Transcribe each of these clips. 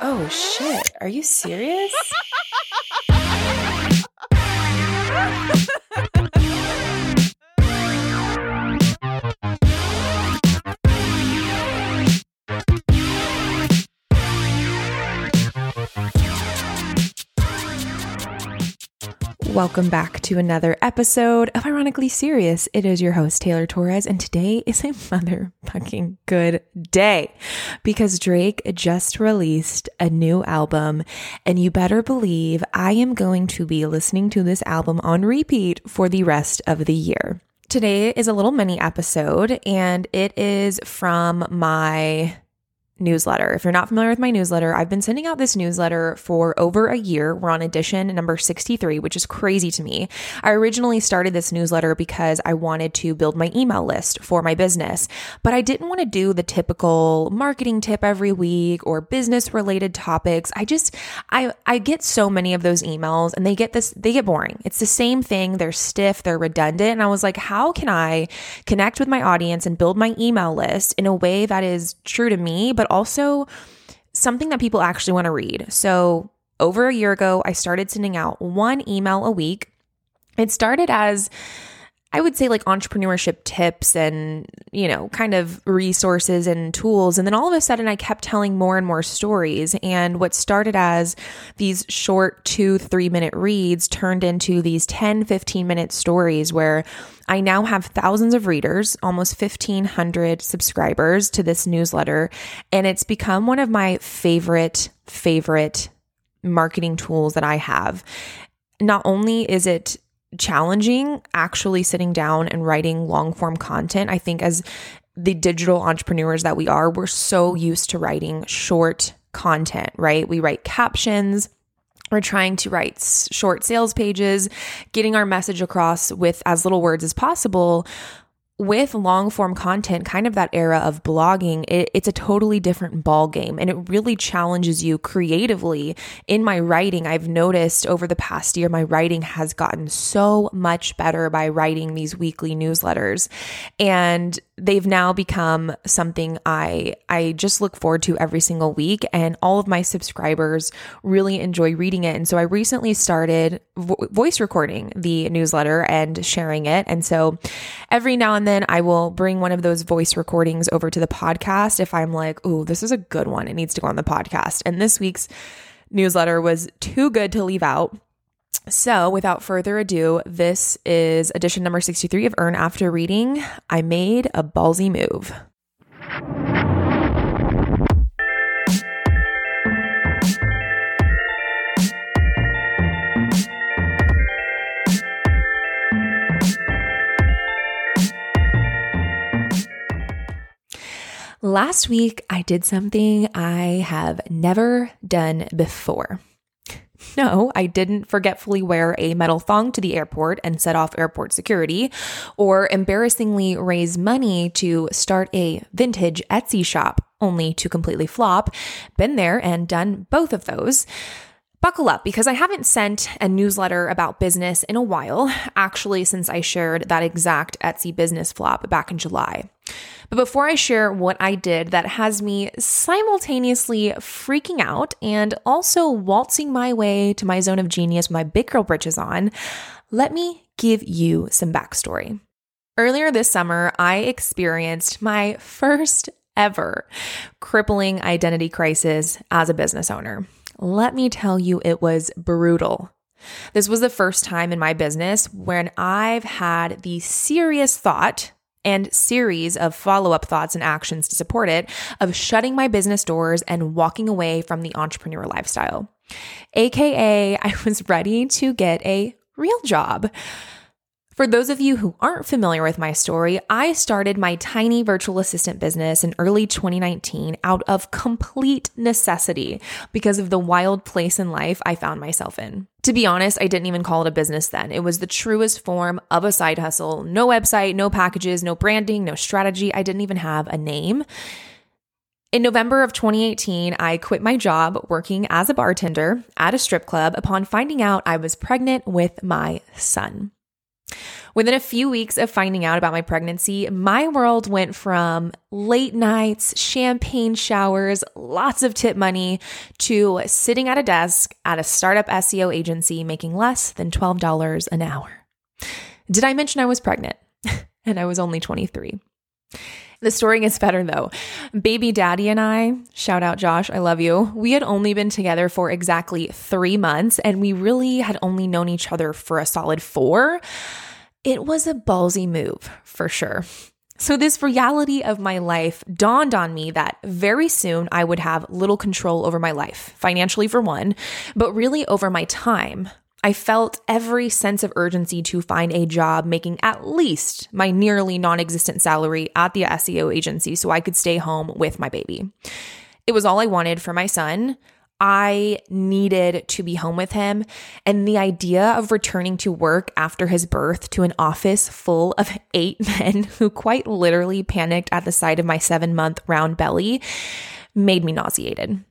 Oh shit. Are you serious? Welcome back to another episode of Ironically Serious. It is your host, Taylor Torres, and today is a motherfucking good day because Drake just released a new album, and you better believe I am going to be listening to this album on repeat for the rest of the year. Today is a little mini episode, and it is from my newsletter. If you're not familiar with my newsletter, I've been sending out this newsletter for over a year. We're on edition number 63, which is crazy to me. I originally started this newsletter because I wanted to build my email list for my business, but I didn't want to do the typical marketing tip every week or business related topics. I just I I get so many of those emails and they get this they get boring. It's the same thing, they're stiff, they're redundant, and I was like, how can I connect with my audience and build my email list in a way that is true to me but also something that people actually want to read. So, over a year ago, I started sending out one email a week. It started as I would say like entrepreneurship tips and, you know, kind of resources and tools. And then all of a sudden I kept telling more and more stories. And what started as these short two, three minute reads turned into these 10, 15 minute stories where I now have thousands of readers, almost 1,500 subscribers to this newsletter. And it's become one of my favorite, favorite marketing tools that I have. Not only is it challenging actually sitting down and writing long form content. I think as the digital entrepreneurs that we are, we're so used to writing short content, right? We write captions. We're trying to write short sales pages, getting our message across with as little words as possible with long form content, kind of that era of blogging, it, it's a totally different ball game, and it really challenges you creatively. In my writing, I've noticed over the past year, my writing has gotten so much better by writing these weekly newsletters, and they've now become something I I just look forward to every single week, and all of my subscribers really enjoy reading it. And so I recently started vo- voice recording the newsletter and sharing it, and so every now and then I will bring one of those voice recordings over to the podcast if I'm like, oh, this is a good one. It needs to go on the podcast. And this week's newsletter was too good to leave out. So, without further ado, this is edition number 63 of Earn After Reading. I made a ballsy move. Last week, I did something I have never done before. No, I didn't forgetfully wear a metal thong to the airport and set off airport security, or embarrassingly raise money to start a vintage Etsy shop, only to completely flop. Been there and done both of those. Buckle up because I haven't sent a newsletter about business in a while, actually, since I shared that exact Etsy business flop back in July. But before I share what I did that has me simultaneously freaking out and also waltzing my way to my zone of genius with my big girl britches on, let me give you some backstory. Earlier this summer, I experienced my first ever crippling identity crisis as a business owner. Let me tell you, it was brutal. This was the first time in my business when I've had the serious thought and series of follow up thoughts and actions to support it of shutting my business doors and walking away from the entrepreneur lifestyle. AKA, I was ready to get a real job. For those of you who aren't familiar with my story, I started my tiny virtual assistant business in early 2019 out of complete necessity because of the wild place in life I found myself in. To be honest, I didn't even call it a business then. It was the truest form of a side hustle. No website, no packages, no branding, no strategy. I didn't even have a name. In November of 2018, I quit my job working as a bartender at a strip club upon finding out I was pregnant with my son. Within a few weeks of finding out about my pregnancy, my world went from late nights, champagne showers, lots of tip money, to sitting at a desk at a startup SEO agency making less than $12 an hour. Did I mention I was pregnant? and I was only 23. The story gets better though. Baby daddy and I, shout out Josh, I love you. We had only been together for exactly three months and we really had only known each other for a solid four. It was a ballsy move for sure. So, this reality of my life dawned on me that very soon I would have little control over my life, financially for one, but really over my time, I felt every sense of urgency to find a job making at least my nearly non existent salary at the SEO agency so I could stay home with my baby. It was all I wanted for my son. I needed to be home with him. And the idea of returning to work after his birth to an office full of eight men who quite literally panicked at the sight of my seven month round belly made me nauseated.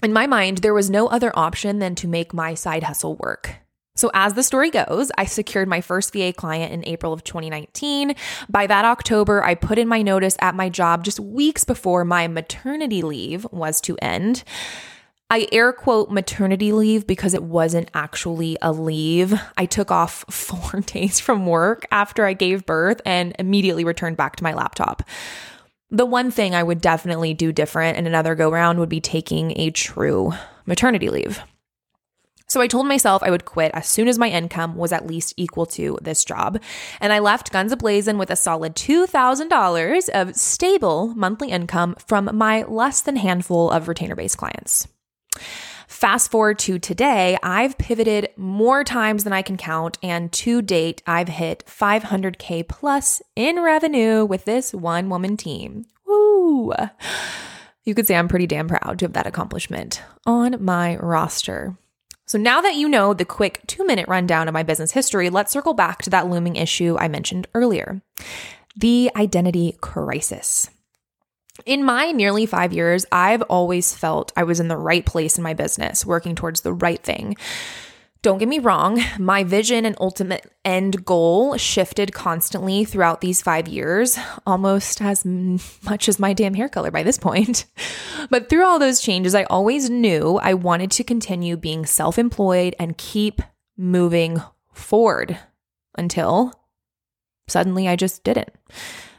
In my mind, there was no other option than to make my side hustle work. So, as the story goes, I secured my first VA client in April of 2019. By that October, I put in my notice at my job just weeks before my maternity leave was to end. I air quote maternity leave because it wasn't actually a leave. I took off four days from work after I gave birth and immediately returned back to my laptop. The one thing I would definitely do different in another go round would be taking a true maternity leave. So I told myself I would quit as soon as my income was at least equal to this job. And I left guns ablazing with a solid $2,000 of stable monthly income from my less than handful of retainer based clients. Fast forward to today, I've pivoted more times than I can count, and to date, I've hit 500K plus in revenue with this one woman team. Woo! You could say I'm pretty damn proud to have that accomplishment on my roster. So, now that you know the quick two minute rundown of my business history, let's circle back to that looming issue I mentioned earlier the identity crisis. In my nearly five years, I've always felt I was in the right place in my business, working towards the right thing. Don't get me wrong, my vision and ultimate end goal shifted constantly throughout these five years, almost as much as my damn hair color by this point. But through all those changes, I always knew I wanted to continue being self employed and keep moving forward until suddenly I just didn't.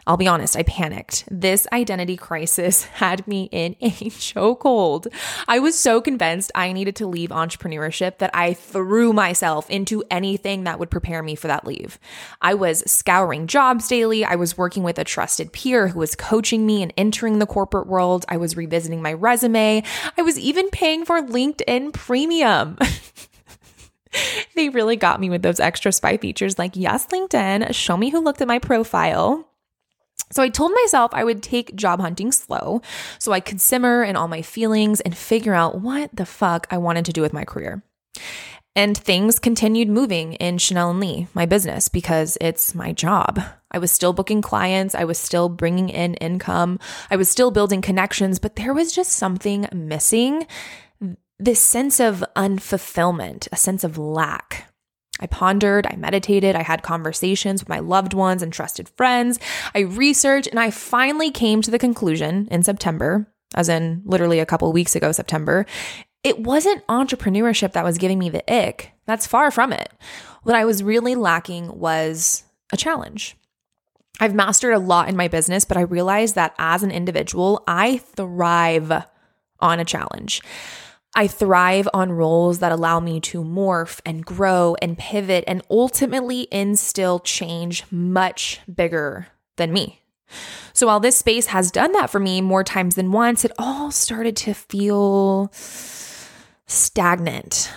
I'll be honest, I panicked. This identity crisis had me in a chokehold. I was so convinced I needed to leave entrepreneurship that I threw myself into anything that would prepare me for that leave. I was scouring jobs daily. I was working with a trusted peer who was coaching me and entering the corporate world. I was revisiting my resume. I was even paying for LinkedIn premium. they really got me with those extra spy features like, yes, LinkedIn, show me who looked at my profile. So I told myself I would take job hunting slow so I could simmer in all my feelings and figure out what the fuck I wanted to do with my career. And things continued moving in Chanel and Lee, my business, because it's my job. I was still booking clients, I was still bringing in income, I was still building connections, but there was just something missing this sense of unfulfillment, a sense of lack. I pondered, I meditated, I had conversations with my loved ones and trusted friends. I researched, and I finally came to the conclusion in September, as in literally a couple weeks ago, September. It wasn't entrepreneurship that was giving me the ick. That's far from it. What I was really lacking was a challenge. I've mastered a lot in my business, but I realized that as an individual, I thrive on a challenge. I thrive on roles that allow me to morph and grow and pivot and ultimately instill change much bigger than me. So while this space has done that for me more times than once, it all started to feel stagnant.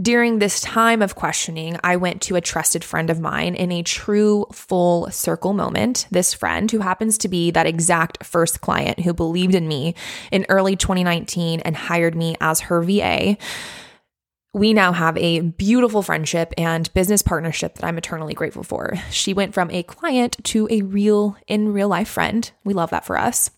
During this time of questioning, I went to a trusted friend of mine in a true full circle moment. This friend, who happens to be that exact first client who believed in me in early 2019 and hired me as her VA. We now have a beautiful friendship and business partnership that I'm eternally grateful for. She went from a client to a real, in real life friend. We love that for us.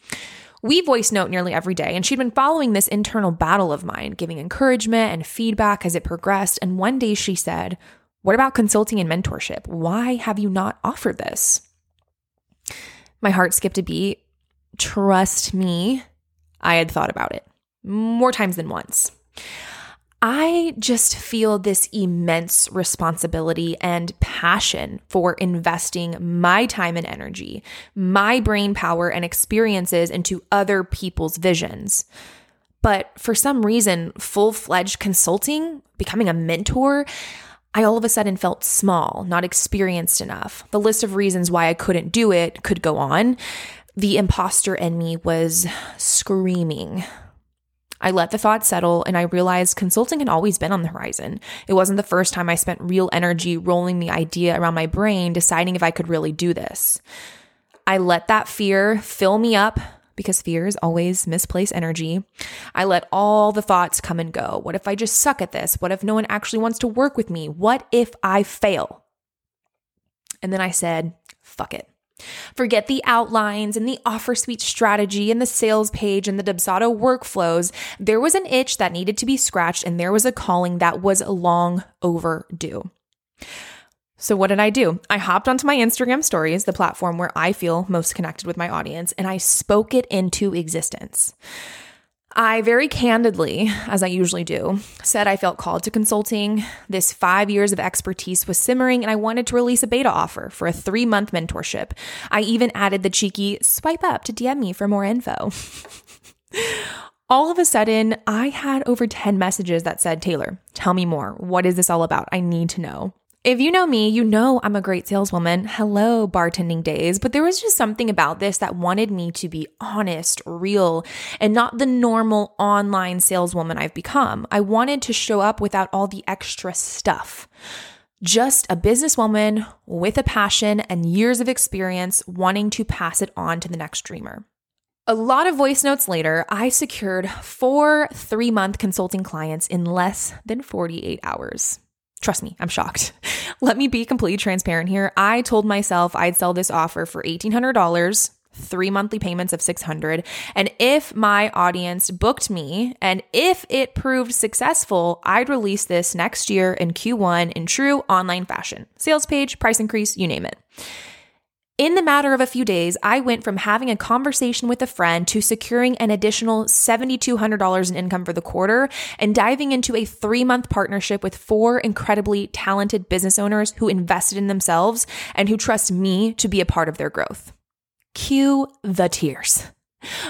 We voice note nearly every day, and she'd been following this internal battle of mine, giving encouragement and feedback as it progressed. And one day she said, What about consulting and mentorship? Why have you not offered this? My heart skipped a beat. Trust me, I had thought about it more times than once. I just feel this immense responsibility and passion for investing my time and energy, my brain power and experiences into other people's visions. But for some reason, full fledged consulting, becoming a mentor, I all of a sudden felt small, not experienced enough. The list of reasons why I couldn't do it could go on. The imposter in me was screaming. I let the thought settle and I realized consulting had always been on the horizon. It wasn't the first time I spent real energy rolling the idea around my brain, deciding if I could really do this. I let that fear fill me up because fears always misplace energy. I let all the thoughts come and go. What if I just suck at this? What if no one actually wants to work with me? What if I fail? And then I said, fuck it. Forget the outlines and the offer suite strategy and the sales page and the Dubsado workflows. There was an itch that needed to be scratched, and there was a calling that was long overdue. So, what did I do? I hopped onto my Instagram stories, the platform where I feel most connected with my audience, and I spoke it into existence. I very candidly, as I usually do, said I felt called to consulting. This five years of expertise was simmering, and I wanted to release a beta offer for a three month mentorship. I even added the cheeky swipe up to DM me for more info. all of a sudden, I had over 10 messages that said, Taylor, tell me more. What is this all about? I need to know. If you know me, you know I'm a great saleswoman. Hello, bartending days. But there was just something about this that wanted me to be honest, real, and not the normal online saleswoman I've become. I wanted to show up without all the extra stuff. Just a businesswoman with a passion and years of experience wanting to pass it on to the next dreamer. A lot of voice notes later, I secured four three month consulting clients in less than 48 hours. Trust me, I'm shocked. Let me be completely transparent here. I told myself I'd sell this offer for $1,800 three monthly payments of 600 and if my audience booked me and if it proved successful i'd release this next year in q1 in true online fashion sales page price increase you name it in the matter of a few days, I went from having a conversation with a friend to securing an additional $7,200 in income for the quarter and diving into a three month partnership with four incredibly talented business owners who invested in themselves and who trust me to be a part of their growth. Cue the tears.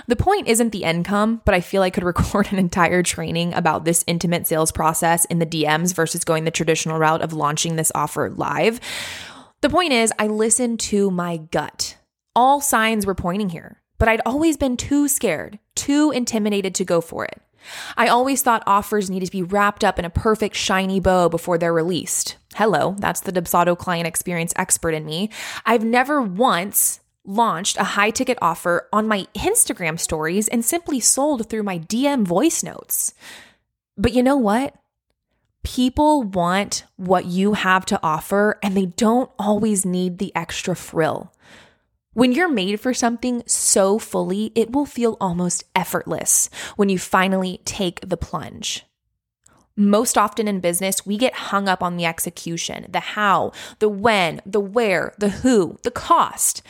The point isn't the income, but I feel I could record an entire training about this intimate sales process in the DMs versus going the traditional route of launching this offer live. The point is, I listened to my gut. All signs were pointing here, but I'd always been too scared, too intimidated to go for it. I always thought offers needed to be wrapped up in a perfect shiny bow before they're released. Hello, that's the Dubsado client experience expert in me. I've never once launched a high ticket offer on my Instagram stories and simply sold through my DM voice notes. But you know what? People want what you have to offer and they don't always need the extra frill. When you're made for something so fully, it will feel almost effortless when you finally take the plunge. Most often in business, we get hung up on the execution, the how, the when, the where, the who, the cost.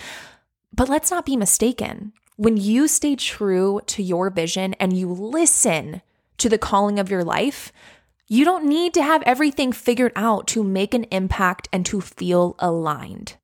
But let's not be mistaken. When you stay true to your vision and you listen to the calling of your life, you don't need to have everything figured out to make an impact and to feel aligned.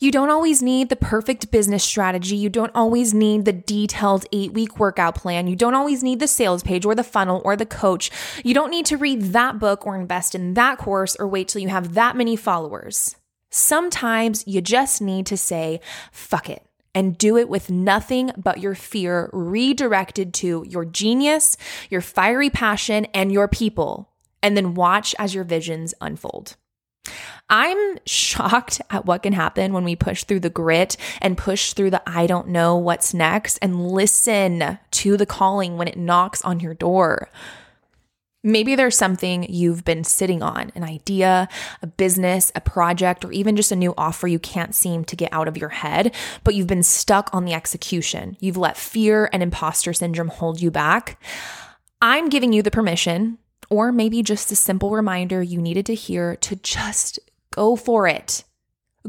You don't always need the perfect business strategy. You don't always need the detailed eight week workout plan. You don't always need the sales page or the funnel or the coach. You don't need to read that book or invest in that course or wait till you have that many followers. Sometimes you just need to say, fuck it and do it with nothing but your fear redirected to your genius, your fiery passion, and your people, and then watch as your visions unfold. I'm shocked at what can happen when we push through the grit and push through the I don't know what's next and listen to the calling when it knocks on your door. Maybe there's something you've been sitting on an idea, a business, a project, or even just a new offer you can't seem to get out of your head, but you've been stuck on the execution. You've let fear and imposter syndrome hold you back. I'm giving you the permission, or maybe just a simple reminder you needed to hear to just go for it.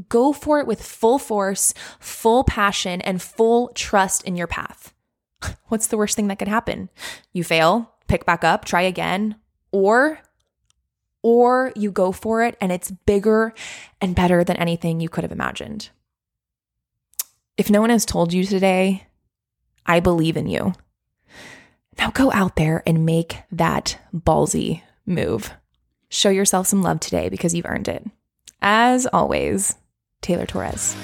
Go for it with full force, full passion, and full trust in your path. What's the worst thing that could happen? You fail, pick back up, try again, or or you go for it and it's bigger and better than anything you could have imagined. If no one has told you today, I believe in you. Now go out there and make that ballsy move. Show yourself some love today because you've earned it. As always, Taylor Torres.